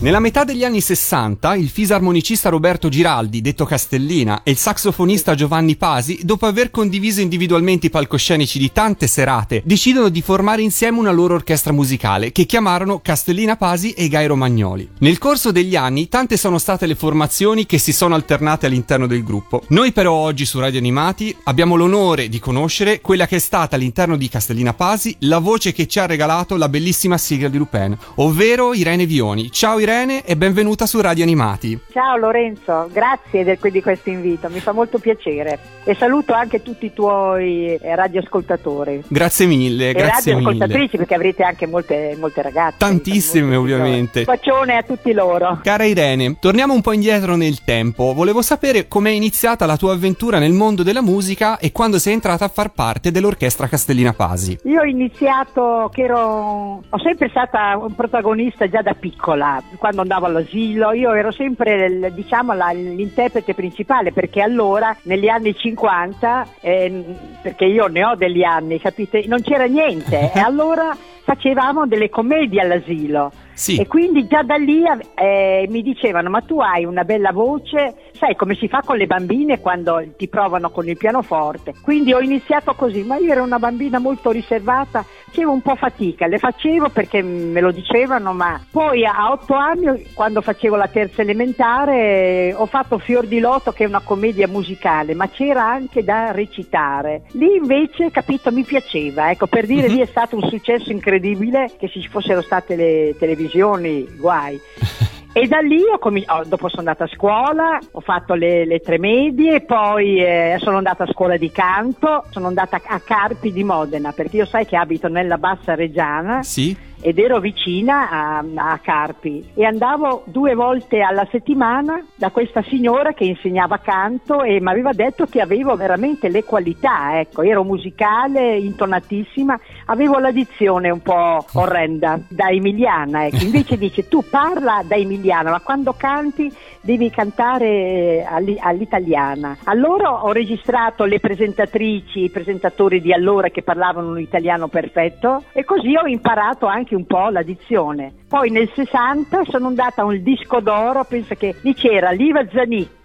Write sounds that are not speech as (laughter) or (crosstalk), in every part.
Nella metà degli anni 60, il fisarmonicista Roberto Giraldi, detto Castellina, e il saxofonista Giovanni Pasi, dopo aver condiviso individualmente i palcoscenici di tante serate, decidono di formare insieme una loro orchestra musicale che chiamarono Castellina Pasi e Gai Romagnoli. Nel corso degli anni, tante sono state le formazioni che si sono alternate all'interno del gruppo. Noi però oggi su Radio Animati abbiamo l'onore di conoscere quella che è stata all'interno di Castellina Pasi la voce che ci ha regalato la bellissima sigla di Lupin, ovvero Irene Vioni. Ciao Irene! Irene e benvenuta su Radio Animati. Ciao Lorenzo, grazie di questo invito, mi fa molto piacere e saluto anche tutti i tuoi eh, radioascoltatori. Grazie mille, e grazie radioascoltatrici mille. perché avrete anche molte, molte ragazze. Tantissime ovviamente. Un bacione a tutti loro. Cara Irene, torniamo un po' indietro nel tempo. Volevo sapere com'è iniziata la tua avventura nel mondo della musica e quando sei entrata a far parte dell'orchestra Castellina Pasi. Io ho iniziato che ero ho sempre stata un protagonista già da piccola quando andavo all'asilo, io ero sempre diciamo, la, l'interprete principale perché allora negli anni 50, eh, perché io ne ho degli anni, capite, non c'era niente e (laughs) allora facevamo delle commedie all'asilo. Sì. E quindi già da lì eh, mi dicevano: Ma tu hai una bella voce, sai come si fa con le bambine quando ti provano con il pianoforte. Quindi ho iniziato così, ma io ero una bambina molto riservata, facevo un po' fatica, le facevo perché me lo dicevano, ma poi a otto anni, quando facevo la terza elementare, ho fatto Fior di Loto, che è una commedia musicale, ma c'era anche da recitare. Lì invece, capito, mi piaceva. Ecco, per dire, uh-huh. lì è stato un successo incredibile che ci fossero state le televisioni, guai. (laughs) E da lì ho cominciato, dopo sono andata a scuola, ho fatto le, le tre medie, poi eh, sono andata a scuola di canto, sono andata a Carpi di Modena, perché io sai che abito nella Bassa Reggiana. Sì ed ero vicina a, a, Carpi e andavo due volte alla settimana da questa signora che insegnava canto e mi aveva detto che avevo veramente le qualità, ecco, ero musicale, intonatissima, avevo la dizione un po' orrenda da emiliana, ecco. invece (laughs) dice tu parla da emiliana ma quando canti devi cantare all'italiana. Allora ho registrato le presentatrici, i presentatori di allora che parlavano un italiano perfetto e così ho imparato anche un po' la dizione. Poi nel 60 sono andata a un disco d'oro, penso che lì c'era Liva Zanicchi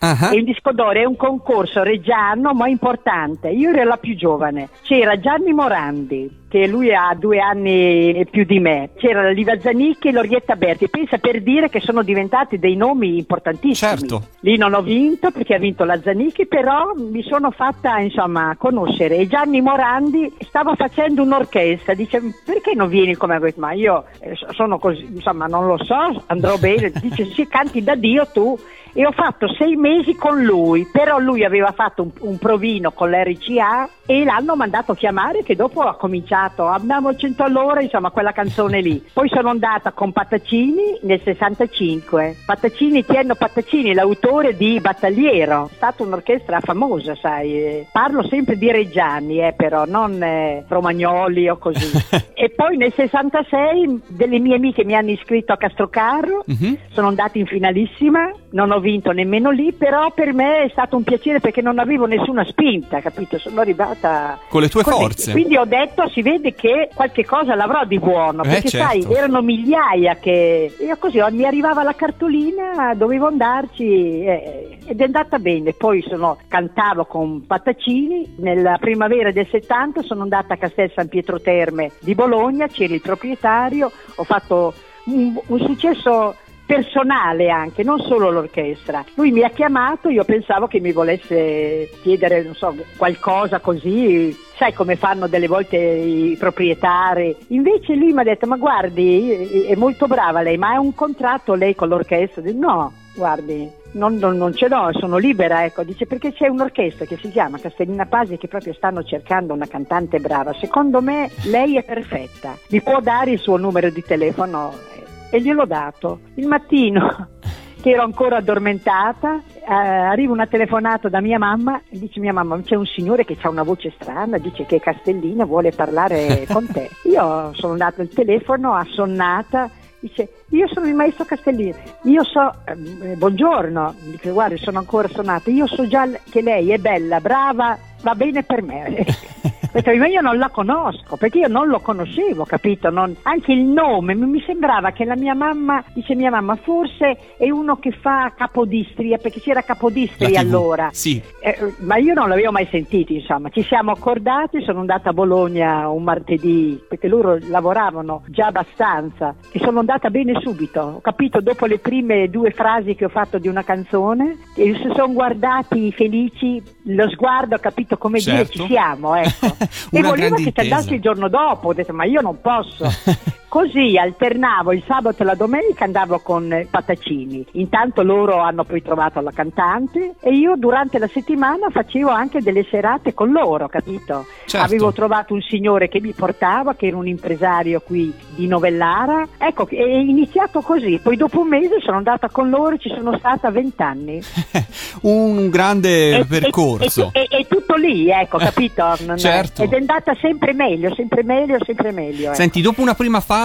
Uh-huh. E il disco d'oro è un concorso reggiano ma importante. Io ero la più giovane. C'era Gianni Morandi, che lui ha due anni più di me. C'era Liva Zanicchi e l'Orietta Berti. Pensa per dire che sono diventati dei nomi importantissimi. Certo. Lì non ho vinto perché ha vinto la Zanicchi, però mi sono fatta insomma conoscere. E Gianni Morandi stava facendo un'orchestra. Dice perché non vieni come questo? Ma io eh, sono così, insomma non lo so, andrò (laughs) bene. Dice sì, canti da Dio tu e ho fatto sei mesi con lui, però lui aveva fatto un, un provino con l'RCA e l'hanno mandato a chiamare che dopo ha cominciato Abbiamo 100 all'ora, insomma quella canzone lì. (laughs) Poi sono andata con Pattacini nel 65. Pattacini, Tienno Pattacini, l'autore di Battagliero, è stata un'orchestra famosa, sai. Parlo sempre di Reggiani, eh, però non eh, Romagnoli o così. (laughs) e poi nel 66 delle mie amiche mi hanno iscritto a Castrocarro, uh-huh. sono andata in finalissima, non ho vinto nemmeno lì, però per me è stato un piacere perché non avevo nessuna spinta, capito? Sono arrivata con le tue con forze. Quindi ho detto si vede che qualche cosa l'avrò di buono, eh, perché certo. sai, erano migliaia che io così mi arrivava la cartolina, dovevo andarci eh, ed è andata bene. Poi sono, cantavo con Pattacini, nella primavera del 70 sono andata a Castel San Pietro Terme di Bologna, c'era il proprietario, ho fatto un, un successo personale anche, non solo l'orchestra. Lui mi ha chiamato, io pensavo che mi volesse chiedere, non so, qualcosa così, sai come fanno delle volte i proprietari. Invece lui mi ha detto, ma guardi, è molto brava lei, ma ha un contratto lei con l'orchestra? No, guardi, non, non, non, ce l'ho, sono libera, ecco, dice perché c'è un'orchestra che si chiama Castellina Pasi che proprio stanno cercando una cantante brava, secondo me lei è perfetta, mi può dare il suo numero di telefono e gliel'ho dato. Il mattino (laughs) che ero ancora addormentata, eh, arriva una telefonata da mia mamma e dice mia mamma c'è un signore che ha una voce strana, dice che Castellina vuole parlare con te. (laughs) Io sono andata al telefono, assonnata, dice io sono il maestro Castellino, io so, eh, buongiorno, dice guarda sono ancora suonata, io so già che lei è bella, brava va bene per me. (laughs) Perché io non la conosco, perché io non lo conoscevo, capito? Non- anche il nome, mi sembrava che la mia mamma, dice mia mamma, forse è uno che fa capodistria, perché c'era capodistria allora. Sì. Eh, ma io non l'avevo mai sentito, insomma. Ci siamo accordati, sono andata a Bologna un martedì, perché loro lavoravano già abbastanza e sono andata bene subito. Ho capito dopo le prime due frasi che ho fatto di una canzone e si sono guardati felici, lo sguardo, ho capito come dire Certo. ci siamo, ecco. (laughs) e voleva grande che intesa. andassi il giorno dopo, ho detto ma io non posso. (laughs) Così alternavo il sabato e la domenica andavo con Patacini. Intanto loro hanno poi trovato la cantante e io durante la settimana facevo anche delle serate con loro, capito? Certo. Avevo trovato un signore che mi portava, che era un impresario qui di Novellara. Ecco, è iniziato così. Poi dopo un mese sono andata con loro e ci sono stata vent'anni. (laughs) Un grande E- percorso. E, tutto lì, ecco, capito? Certo. Ed è andata sempre meglio, sempre meglio, sempre meglio. ecco. Senti, dopo una prima fase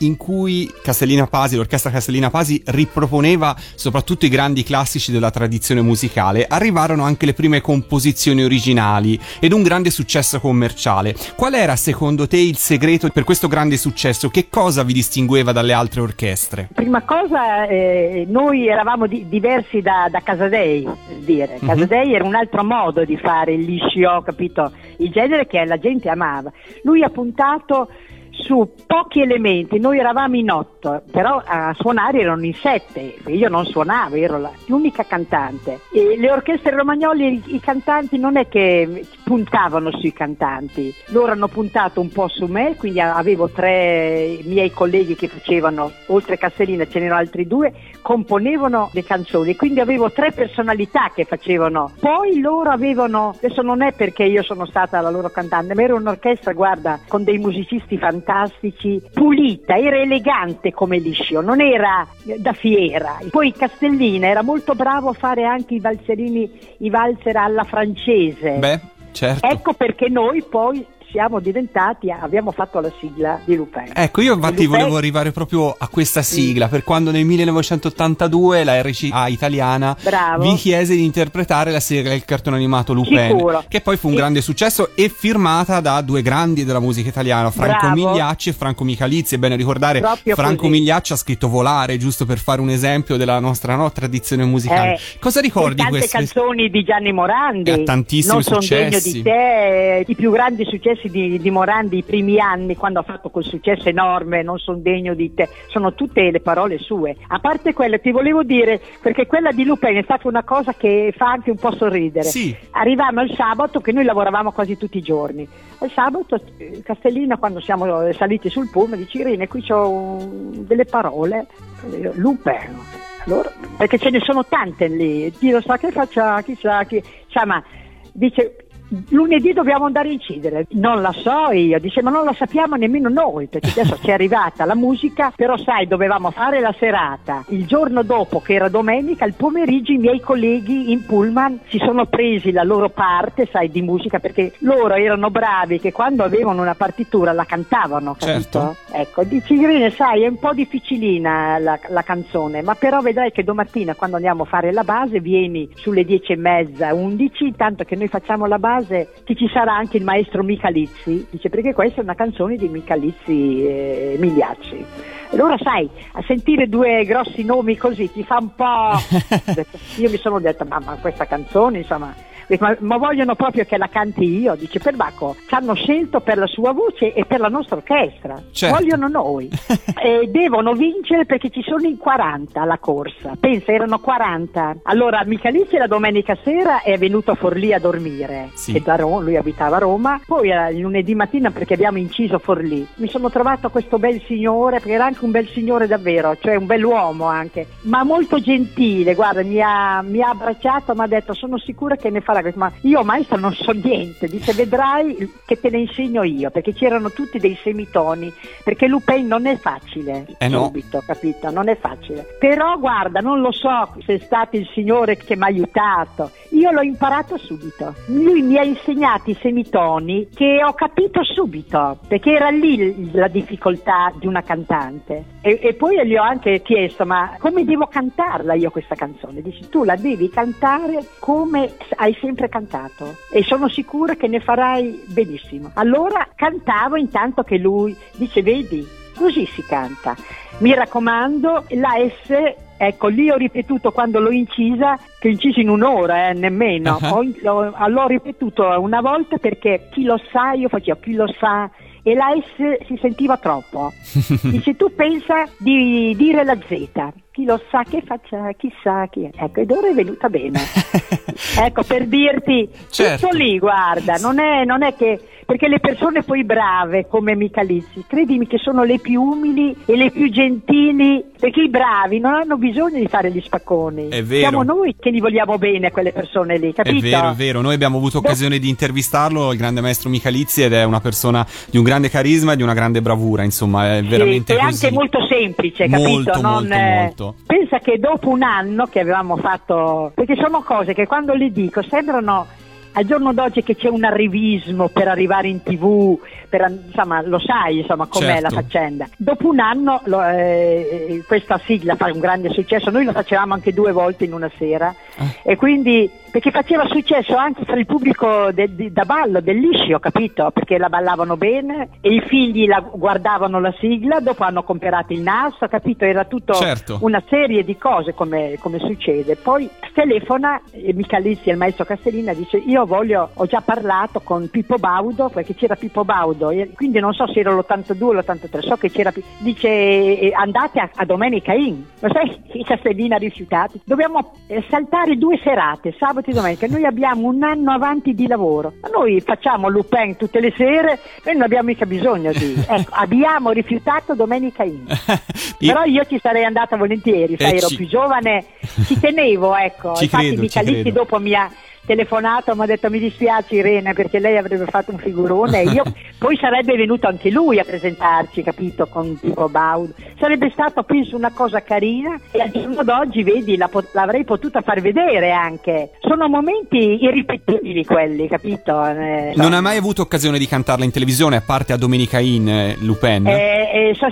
in cui Castellina Pasi, l'orchestra Castellina Pasi riproponeva soprattutto i grandi classici della tradizione musicale, arrivarono anche le prime composizioni originali ed un grande successo commerciale. Qual era secondo te il segreto per questo grande successo? Che cosa vi distingueva dalle altre orchestre? Prima cosa, eh, noi eravamo di- diversi da, da Casadei, dire. Mhm. Casadei era un altro modo di fare il liscio, capito? Il genere che la gente amava. Lui ha puntato su pochi elementi, noi eravamo in otto, però a suonare erano in sette, io non suonavo, ero l'unica cantante. E le orchestre romagnoli, i cantanti non è che puntavano sui cantanti, loro hanno puntato un po' su me, quindi avevo tre miei colleghi che facevano, oltre Castellina ce n'erano altri due, componevano le canzoni, quindi avevo tre personalità che facevano. Poi loro avevano, adesso non è perché io sono stata la loro cantante, ma era un'orchestra, guarda, con dei musicisti fantastici, pulita, era elegante come liscio, non era eh, da fiera. Poi Castellina era molto bravo a fare anche i valserini, i valzer alla francese. Beh, certo. Ecco perché noi poi siamo diventati, abbiamo fatto la sigla di Lupin. Ecco, io infatti Lupin- volevo arrivare proprio a questa sigla, per quando nel 1982 la RCA italiana Bravo. vi chiese di interpretare la sigla del cartone animato Lupin, Sicuro. che poi fu un Sì. grande successo e firmata da due grandi della musica italiana, Franco Bravo. Migliacci e Franco Michalizzi. È bene ricordare, Proprio Franco così. Migliacci ha scritto Volare, giusto per fare un esempio della nostra no, tradizione musicale. Eh, Cosa ricordi tante queste? canzoni di Gianni Morandi Eh, tantissimi non sono degno successi. di te i più grandi successi di, di Morandi i primi anni quando ha fatto quel successo enorme non sono degno di te sono tutte le parole sue. A parte quello ti volevo dire perché quella di Lupin è stata una cosa che fa anche un po' sorridere. Sì. arrivavamo il sabato che noi lavoravamo quasi tutti i giorni. Il sabato eh, Castellina quando siamo eh, saliti sul pullman dice Irene qui c'ho delle parole Eh, Lupin. Allora, perché ce ne sono tante lì lo sa che faccia chissà chi sa ma dice lunedì dobbiamo andare a incidere non la so io dice ma non la sappiamo nemmeno noi perché adesso ci è arrivata la musica però sai dovevamo fare la serata il giorno dopo che era domenica il pomeriggio i miei colleghi in pullman si sono presi la loro parte sai di musica perché loro erano bravi che quando avevano una partitura la cantavano capito? Certo. ecco dici Irene sai è un po' difficilina la, la canzone ma però vedrai che domattina quando andiamo a fare la base vieni sulle dieci e mezza, undici, intanto che noi facciamo la base che ci sarà anche il maestro Michalizzi, dice perché questa è una canzone di Michalizzi e Migliacci. Allora sai, a sentire due grossi nomi così ti fa un po'... (laughs) Io mi sono detto, mamma questa canzone insomma... Ma, ma vogliono proprio che la canti io, dice Perbacco, ci hanno scelto per la sua voce e per la nostra orchestra, Certo. vogliono noi (laughs) e devono vincere perché ci sono in 40 alla corsa. Pensa, erano 40. Allora Michalizzi la domenica sera è venuto a Forlì a dormire, Sì. Ro- lui abitava a Roma. Poi eh, il lunedì mattina perché abbiamo inciso Forlì, mi sono trovato questo bel signore, perché era anche un bel signore davvero, cioè un bell'uomo anche, ma molto gentile, guarda, mi ha, mi ha abbracciato, mi ha detto sono sicura che ne farà questo, ma io maestro non so niente, dice vedrai che te ne insegno io, perché c'erano tutti dei semitoni, perché Lupin non è facile, Eh no. subito, capito? Non è facile. Però guarda, non lo so se è stato il Signore che mi ha aiutato. Io l'ho imparato subito. Lui mi ha insegnato i semitoni che ho capito subito, perché era lì la difficoltà di una cantante. E, e poi gli ho anche chiesto, ma come devo cantarla io questa canzone? Dici, tu la devi cantare come hai sempre cantato e sono sicura che ne farai benissimo. Allora cantavo intanto che lui dice, vedi, così si canta. Mi raccomando, la S Ecco, lì ho ripetuto quando l'ho incisa, che ho inciso in un'ora, eh, nemmeno. Ah. Ho- l'ho, l'ho ripetuto una volta perché chi lo sa, io facevo chi lo sa, e la S si sentiva troppo. (laughs) Dice, tu pensa di dire la Z. Chi lo sa che faccia, chissà chi è. Ecco, ed ora è venuta bene. (laughs) ecco, per dirti, Certo. tutto lì, guarda, non è, non è che... Perché le persone poi brave come Michalizzi, credimi che sono le più umili e le più gentili, perché i bravi non hanno bisogno di fare gli spacconi. È vero. Siamo noi che li vogliamo bene a quelle persone lì, capito? È vero, è vero. Noi abbiamo avuto occasione di intervistarlo, il grande maestro Michalizzi, ed è una persona di un grande carisma e di una grande bravura. Insomma, è veramente sì, è anche molto semplice, capito? Molto, Non, molto, eh, molto. Pensa che dopo un anno che avevamo fatto, perché sono cose che quando le dico sembrano al giorno d'oggi che c'è un arrivismo per arrivare in tv, per, insomma lo sai insomma com'è Certo. la faccenda. Dopo un anno lo- eh, questa sigla fa un grande successo, noi lo facevamo anche due volte in una sera Ah. e quindi perché faceva successo anche tra il pubblico de- di- da ballo, del liscio, capito? Perché la ballavano bene e i figli la guardavano la sigla, dopo hanno comperato il nastro, capito? Era tutto Certo. una serie di cose come, come succede. Poi telefona e Michalizzi, il maestro Castellina, dice io voglio, ho già parlato con Pippo Baudo, perché c'era Pippo Baudo, quindi non so se era l'82 o l'83, so che c'era, dice eh, andate a, a Domenica Inn, lo sai, i Castellina rifiutati, dobbiamo eh, saltare due serate, sabato e domenica, noi abbiamo un anno avanti di lavoro, ma noi facciamo Lupin tutte le sere, noi non abbiamo mica bisogno di, (laughs) ecco, abbiamo rifiutato Domenica. Io- (laughs) Però io ci sarei andata volentieri, sai, Eh, ero ci- più giovane, ci tenevo, ecco. (laughs) Ci Infatti credo, credo. dopo mi ha telefonato, mi ha detto mi dispiace Irene perché lei avrebbe fatto un figurone e io (laughs) poi sarebbe venuto anche lui a presentarci, capito, con tipo Baud. Sarebbe stato penso una cosa carina e al giorno d'oggi vedi la pot- l'avrei potuta far vedere anche. Sono momenti irripetibili quelli, capito? Eh, Non ha mai avuto occasione di cantarla in televisione, a parte a Domenica Inn, eh, Lupin? Eh, eh, so-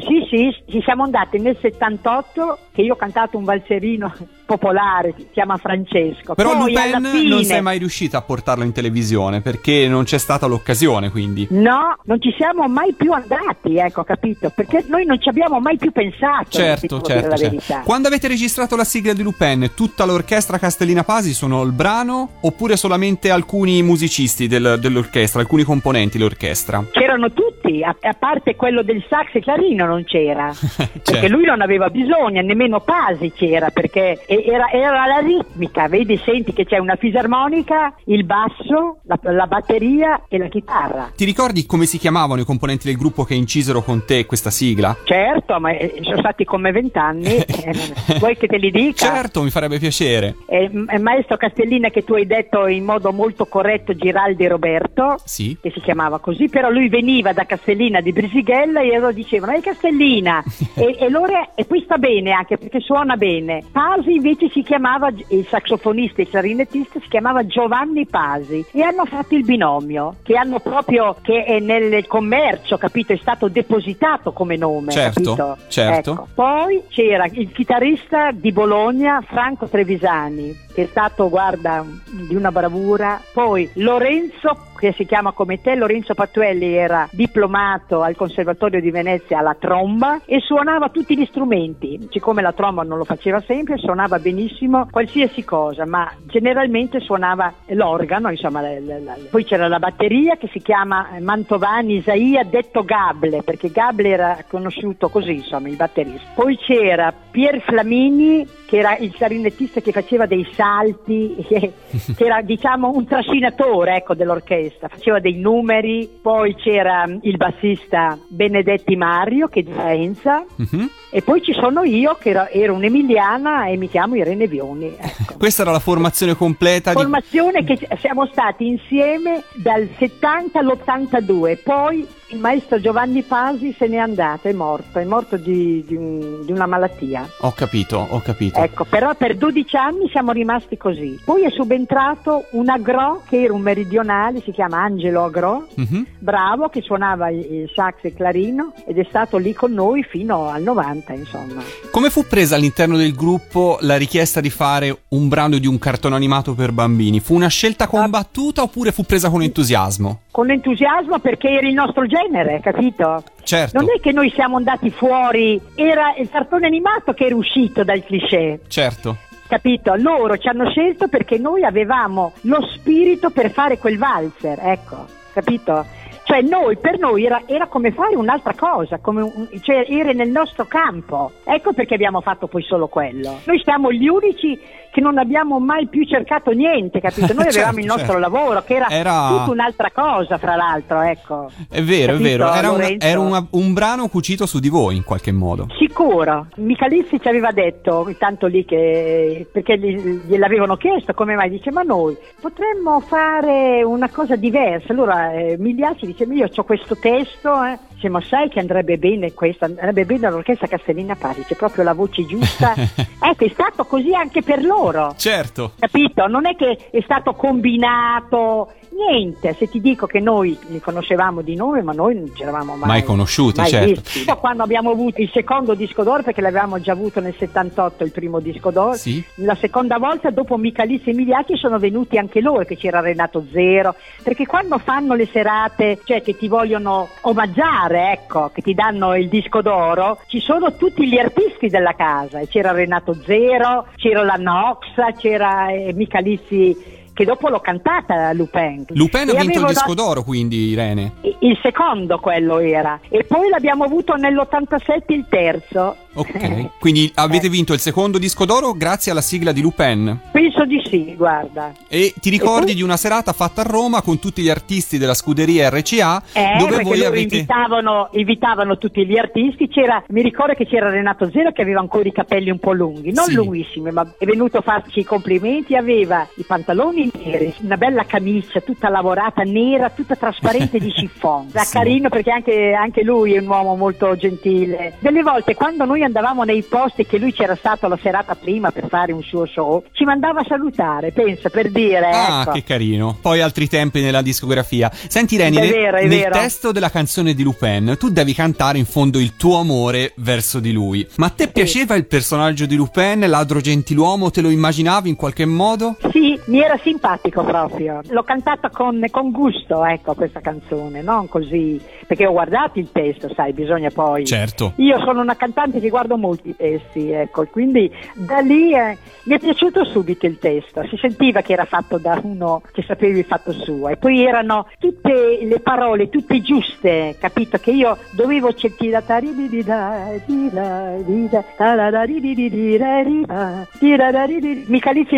sì, sì, ci siamo andati nel 78 che io ho cantato un valserino popolare, si chiama Francesco. Però Poi Lupin non sei mai riuscita a portarlo in televisione perché non c'è stata l'occasione, quindi. No, non ci siamo mai più andati, ecco, capito? Perché noi non ci abbiamo mai più pensato. Certo, certo, certo. Quando avete registrato la sigla di Lupin, tutta l'orchestra Castellina Pasi sono il brano oppure solamente alcuni musicisti del- dell'orchestra, alcuni componenti dell'orchestra? C'erano tutti, a, a parte quello del sax e clarino non c'era, (laughs) perché Certo. lui non aveva bisogno, nemmeno Pasi c'era, perché era, era la ritmica, vedi, senti che c'è una fisarmonica, il basso, la, la batteria e la chitarra. Ti ricordi come si chiamavano i componenti del gruppo che incisero con te questa sigla? Certo, ma eh, sono stati come vent'anni, eh, (laughs) vuoi che te li dica? Certo, mi farebbe piacere. Eh, m- eh, maestro Castellina che tu hai detto in modo molto corretto Giraldi Roberto, Sì. che si chiamava così, però lui veniva da Castellina di Brisighella e loro dicevano è Castellina (laughs) e, e, loro- e poi sta bene anche perché suona bene. Pasi invece si chiamava, il saxofonista e il clarinettista si chiamava Giovanni Pasi e hanno fatto il binomio che hanno proprio, che è nel commercio, capito, è stato depositato come nome. Certo, capito? certo. Ecco. Poi c'era il chitarrista di Bologna, Franco Trevisani, che è stato, guarda, di una bravura. Poi Lorenzo, che si chiama come te, Lorenzo Pattuelli era diplomato al Conservatorio di Venezia alla tromba e suonava tutti gli strumenti. Siccome la tromba non lo faceva sempre, suonava benissimo qualsiasi cosa, ma generalmente suonava l'organo, insomma. la- la- la- Poi c'era la batteria che si chiama Mantovani Isaia, detto Gable, perché Gable era conosciuto così, insomma, il batterista. Poi c'era Pier Flamini, che era il clarinettista che faceva dei salti, (laughs) che, che era diciamo un trascinatore ecco, dell'orchestra, faceva dei numeri, poi c'era mm, il bassista Benedetti Mario che è di Faenza Mhm. e poi ci sono io che ero, ero un'emiliana e mi chiamo Irene Vioni. Ecco. (laughs) Questa era la formazione completa di... Formazione che siamo stati insieme dal 70 all'82, poi il maestro Giovanni Pasi se n'è andato, è morto, è morto di, di un- di una malattia. Ho capito, ho capito. Ecco, però per 12 anni siamo rimasti così. Poi è subentrato un agro che era un meridionale, si chiama Angelo Agro, Mhm. bravo, che suonava il, il sax e il clarino ed è stato lì con noi fino al 90, insomma. Come fu presa all'interno del gruppo la richiesta di fare un brano di un cartone animato per bambini? Fu una scelta combattuta oppure fu presa con entusiasmo? Con entusiasmo perché era il nostro genere, capito? Certo, Non è che noi siamo andati fuori, era il cartone animato che era uscito dal cliché. certo. Capito? Loro ci hanno scelto perché noi avevamo lo spirito per fare quel valzer, ecco, capito? Cioè noi, per noi era, era come fare un'altra cosa, un- cioè era nel nostro campo. Ecco perché abbiamo fatto poi solo quello. Noi siamo gli unici che non abbiamo mai più cercato niente, capito? Noi (laughs) avevamo Certo, il nostro certo. lavoro, che era, Era- tutta un'altra cosa, fra l'altro, ecco. È vero, Capito, è vero. Era, un, era una- un brano cucito su di voi in qualche modo. Sicuro, Michalizzi ci aveva detto, intanto lì che, perché gli- gliel'avevano chiesto, come mai? Dice, ma noi potremmo fare una cosa diversa. Allora eh, Migliacci dice, ma io ho questo testo, eh. dice, ma sai che andrebbe bene questa, andrebbe bene all'orchestra Castellina Pari, c'è proprio la voce giusta. (laughs) ecco, è stato così anche per loro. Certo. Capito? Non è che è stato combinato, niente. Se ti dico che noi li conoscevamo di nome, ma noi non ci eravamo mai, Mai conosciuti, mai certo. visti. Quando abbiamo avuto il secondo disco d'oro, perché l'avevamo già avuto nel 78 il primo disco d'oro, Sì. la seconda volta dopo Michalizzi e Migliacchi sono venuti anche loro, che c'era Renato Zero, perché quando fanno le serate, cioè che ti vogliono omaggiare, ecco, che ti danno il disco d'oro, ci sono tutti gli artisti della casa, e c'era Renato Zero, c'era la Nox, c'era eh, Michalizzi che dopo l'ho cantata Lupin. Lupin E ha vinto il disco dato- d'oro, quindi, Irene. il secondo quello era e poi l'abbiamo avuto nell'87 il terzo Ok. (laughs) Quindi avete Eh. vinto il secondo disco d'oro grazie alla sigla di Lupin. penso di sì guarda E ti ricordi poi- di una serata fatta a Roma con tutti gli artisti della scuderia RCA Eh, dove perché voi loro avete invitavano, invitavano tutti gli artisti, c'era, mi ricordo che c'era Renato Zero che aveva ancora i capelli un po' lunghi, non Sì. lunghissimi, ma è venuto a farci i complimenti, aveva i pantaloni neri, una bella camicia tutta lavorata, nera, tutta trasparente di (laughs) chiffon. Da Sì. carino perché anche, anche lui è un uomo molto gentile. Delle volte quando noi andavamo nei posti che lui c'era stato la serata prima per fare un suo show, ci mandava a salutare, pensa, per dire, Ah, ecco. che carino. Poi altri tempi nella discografia. Senti, Reni, È nel, vero, è nel vero. testo della canzone di Lupin, tu devi cantare in fondo il tuo amore verso di lui. Ma a te piaceva il personaggio di Lupin, ladro gentiluomo? Te lo immaginavi in qualche modo? Sì, mi era simpatico proprio. L'ho cantata con, con gusto, ecco, questa canzone, non così, perché ho guardato il testo, sai, bisogna poi... Certo. Io sono una cantante che guardo molti testi, ecco, quindi da lì eh, mi è piaciuto subito il testo, si sentiva che era fatto da uno che sapeva il fatto suo e poi erano tutte le parole, tutte giuste, capito? Che io dovevo cercare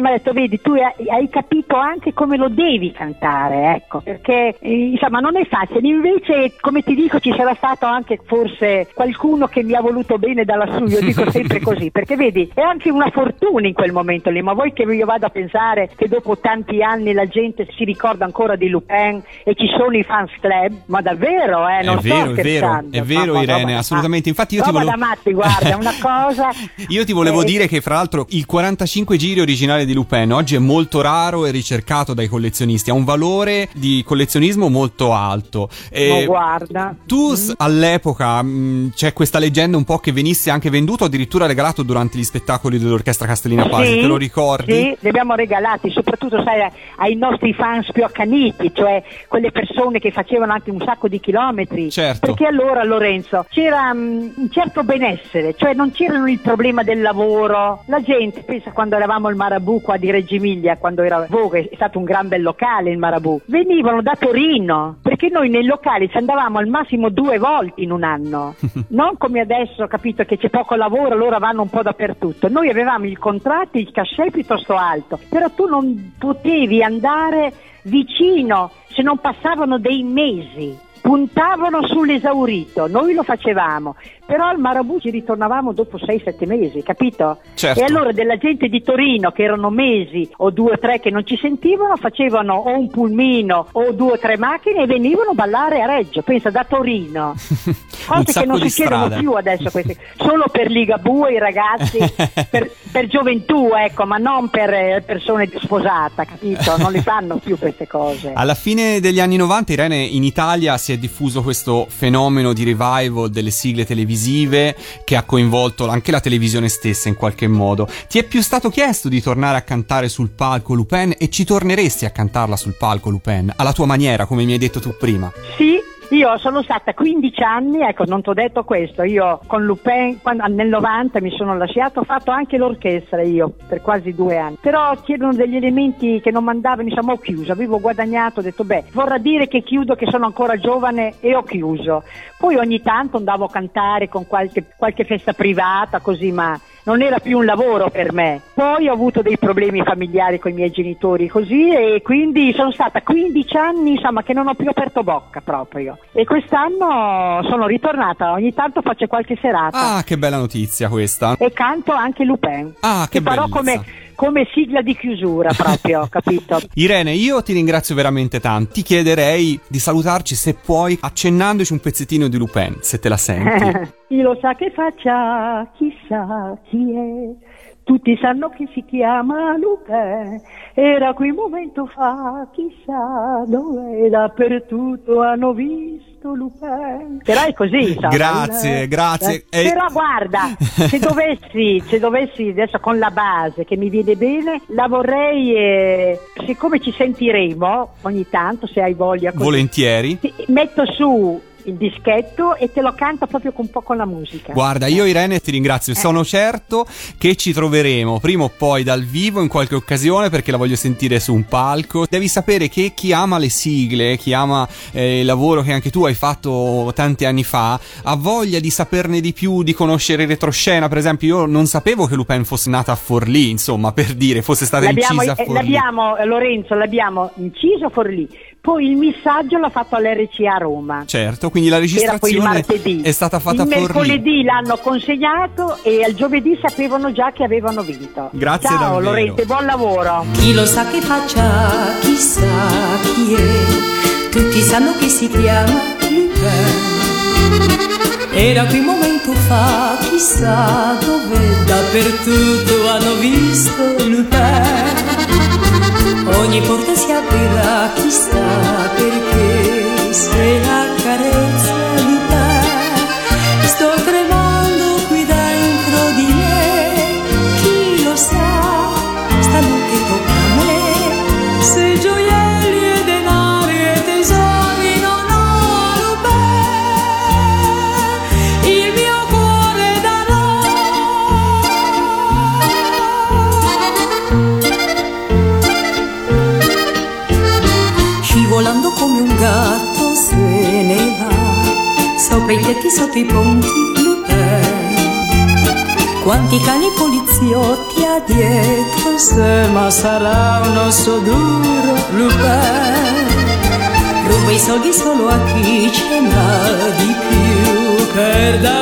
mi ha detto, vedi, tu hai, hai capito anche come lo devi cantare, ecco, perché eh, insomma non è facile, invece come ti dico ci sarà stato anche forse qualcuno che mi ha voluto bene da lassù, io dico sempre (laughs) così, perché vedi, è anche una fortuna in quel momento lì, ma vuoi che io vada a pensare che dopo tanti anni la gente si ricorda ancora di Lupin e ci sono i fans club? Ma davvero, eh, non è vero, sto è vero, è vero, Ma- ma- Irene, roba- assolutamente. Infatti, io ti volevo. matti, guarda, una (laughs) cosa. Io ti volevo Eh, dire che, fra l'altro, il 45 giri originale di Lupin oggi è molto raro e ricercato dai collezionisti. Ha un valore di collezionismo molto alto. E Ma guarda. Tu s- all'epoca mh, c'è questa leggenda un po' che venisse anche venduto, addirittura regalato durante gli spettacoli dell'orchestra Castellina Pasi. Sì, Te lo ricordi? Sì, li abbiamo regalati, soprattutto sai, ai nostri fans più accaniti, cioè quelle persone che facevano anche un sacco di chilometri. Certo. Perché allora, Lorenzo, c'era mm, un certo benessere, cioè non c'erano il problema del lavoro. La gente, pensa quando eravamo al Marabù qua di Reggio Emilia, quando era Vogue, è stato un gran bel locale il Marabù, venivano da Torino, perché noi nei locali ci andavamo al massimo due volte in un anno. (laughs) non come adesso, capito, che c'è poco lavoro, loro vanno un po' dappertutto. Noi avevamo il contratto, il cachet piuttosto alto, però tu non potevi andare vicino se non passavano dei mesi. Puntavano sull'esaurito, noi lo facevamo, però al Marabù ci ritornavamo dopo 6-7 mesi, capito? Certo. E allora della gente di Torino, che erano mesi o due o tre che non ci sentivano, facevano o un pulmino o due o tre macchine e venivano a ballare a Reggio, pensa da Torino. (laughs) Cose che non succedono strade. più adesso, queste, solo per Ligabue, i ragazzi, (laughs) per, per gioventù, ecco, ma non per eh, persone sposate, capito? Non le fanno più queste cose. Alla fine degli anni 90, Irene, in Italia si è diffuso questo fenomeno di revival delle sigle televisive che ha coinvolto anche la televisione stessa in qualche modo. Ti è più stato chiesto di tornare a cantare sul palco Lupin e ci torneresti a cantarla sul palco Lupin, alla tua maniera, come mi hai detto tu prima? Sì, io sono stata 15 anni, ecco, non ti ho detto questo, io con Lupin quando- nel 90 mi sono lasciato, ho fatto anche l'orchestra io per quasi due anni, però c'erano degli elementi che non mandavano, insomma ho chiuso, avevo guadagnato, ho detto beh, vorrà dire che chiudo che sono ancora giovane e ho chiuso. Poi ogni tanto andavo a cantare con qualche, qualche festa privata così, ma non era più un lavoro per me. Poi ho avuto dei problemi familiari con i miei genitori così e quindi sono stata 15 anni insomma che non ho più aperto bocca proprio. E quest'anno sono ritornata, ogni tanto faccio qualche serata Ah, che bella notizia questa. e canto anche Lupin. Ah, che bellezza. come, come sigla di chiusura proprio, (laughs) capito? Irene, io ti ringrazio veramente tanto. Ti chiederei di salutarci se puoi, accennandoci un pezzettino di Lupin, se te la senti. (laughs) Chi lo sa che faccia, chissà chi è. Tutti sanno che si chiama Lupin, era qui un momento fa, chissà dove, dappertutto hanno visto Lupin. Però è così, insomma. Grazie, grazie. eh. Però guarda, se (laughs) dovessi, se dovessi adesso con la base che mi viene bene, la vorrei, eh, siccome ci sentiremo ogni tanto, se hai voglia. così, Volentieri. ti- metto su il dischetto e te lo canto proprio un po' con la musica. Guarda, io Irene ti Eh. ringrazio, sono certo che ci troveremo prima o poi dal vivo in qualche occasione perché la voglio sentire su un palco. Devi sapere che chi ama le sigle, chi ama eh, il lavoro che anche tu hai fatto tanti anni fa, ha voglia di saperne di più, di conoscere retroscena. Per esempio, io non sapevo che Lupin fosse nata a Forlì, insomma, per dire, fosse stata L'abbiamo, incisa a eh, Forlì. l'abbiamo, eh, Lorenzo, l'abbiamo inciso a Forlì, poi il missaggio l'ha fatto all'RCA a Roma. Certo, quindi la registrazione è stata fatta il a Forlì. mercoledì l'hanno consegnato e al giovedì sapevano già che avevano vinto. Grazie Ciao davvero. Lorenzo, e buon lavoro. Chi lo sa che faccia, chissà chi è. Tutti sanno che si chiama Lupin. Era qui un momento fa, chissà dove, dappertutto hanno visto Lupin. Ogni porta si aprirà, chissà perché, se la sarà un osso duro Lupin. Ruba i soldi solo a chi ce n'ha di più Per darli